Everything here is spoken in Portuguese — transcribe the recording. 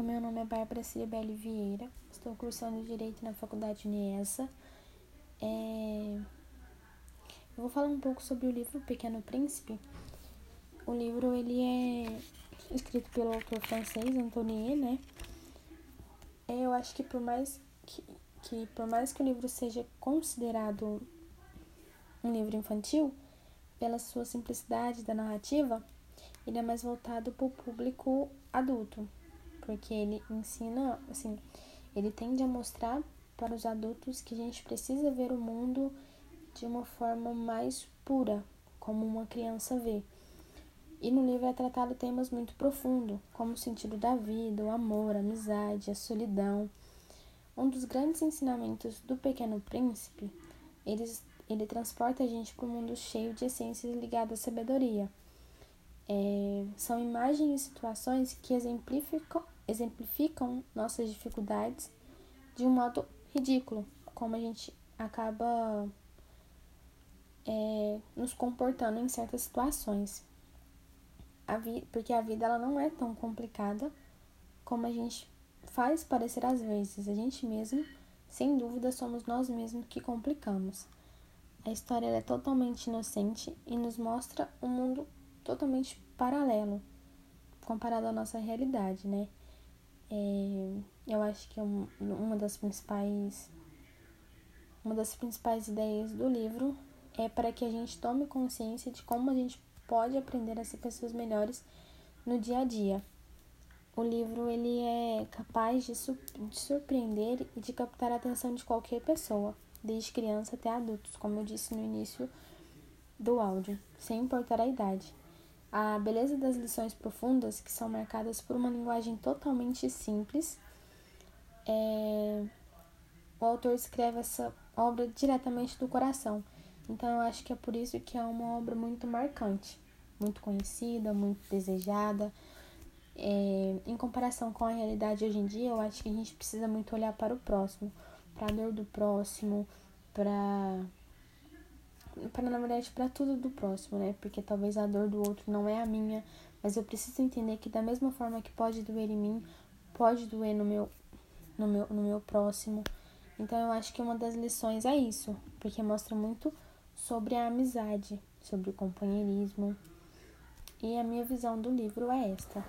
O meu nome é Bárbara Ciribelli Vieira, estou cursando Direito na Faculdade Uniesa. É... Eu vou falar um pouco sobre o livro Pequeno Príncipe. O livro ele é escrito pelo autor francês Antonie, né? É, eu acho que por mais que, que por mais que o livro seja considerado um livro infantil, pela sua simplicidade da narrativa, ele é mais voltado para o público adulto, porque ele ensina, assim, ele tende a mostrar para os adultos que a gente precisa ver o mundo de uma forma mais pura, como uma criança vê. E no livro é tratado temas muito profundos, como o sentido da vida, o amor, a amizade, a solidão. Um dos grandes ensinamentos do Pequeno Príncipe, eles, ele transporta a gente para um mundo cheio de essências ligadas à sabedoria. É, são imagens e situações que exemplificam, exemplificam nossas dificuldades de um modo ridículo, como a gente acaba é, nos comportando em certas situações a porque a vida ela não é tão complicada como a gente faz parecer às vezes. A gente mesmo, sem dúvida, somos nós mesmos que complicamos. A história é totalmente inocente e nos mostra um mundo totalmente paralelo comparado à nossa realidade, né? É, eu acho que é uma das principais uma das principais ideias do livro é para que a gente tome consciência de como a gente pode aprender a ser pessoas melhores no dia a dia. O livro ele é capaz de, de surpreender e de captar a atenção de qualquer pessoa, desde criança até adultos, como eu disse no início do áudio, sem importar a idade. A beleza das lições profundas, que são marcadas por uma linguagem totalmente simples, é... o autor escreve essa obra diretamente do coração então eu acho que é por isso que é uma obra muito marcante, muito conhecida, muito desejada. É, em comparação com a realidade hoje em dia, eu acho que a gente precisa muito olhar para o próximo, para a dor do próximo, para para na verdade para tudo do próximo, né? Porque talvez a dor do outro não é a minha, mas eu preciso entender que da mesma forma que pode doer em mim, pode doer no meu no meu no meu próximo. Então eu acho que uma das lições é isso, porque mostra muito sobre a amizade, sobre o companheirismo. E a minha visão do livro é esta.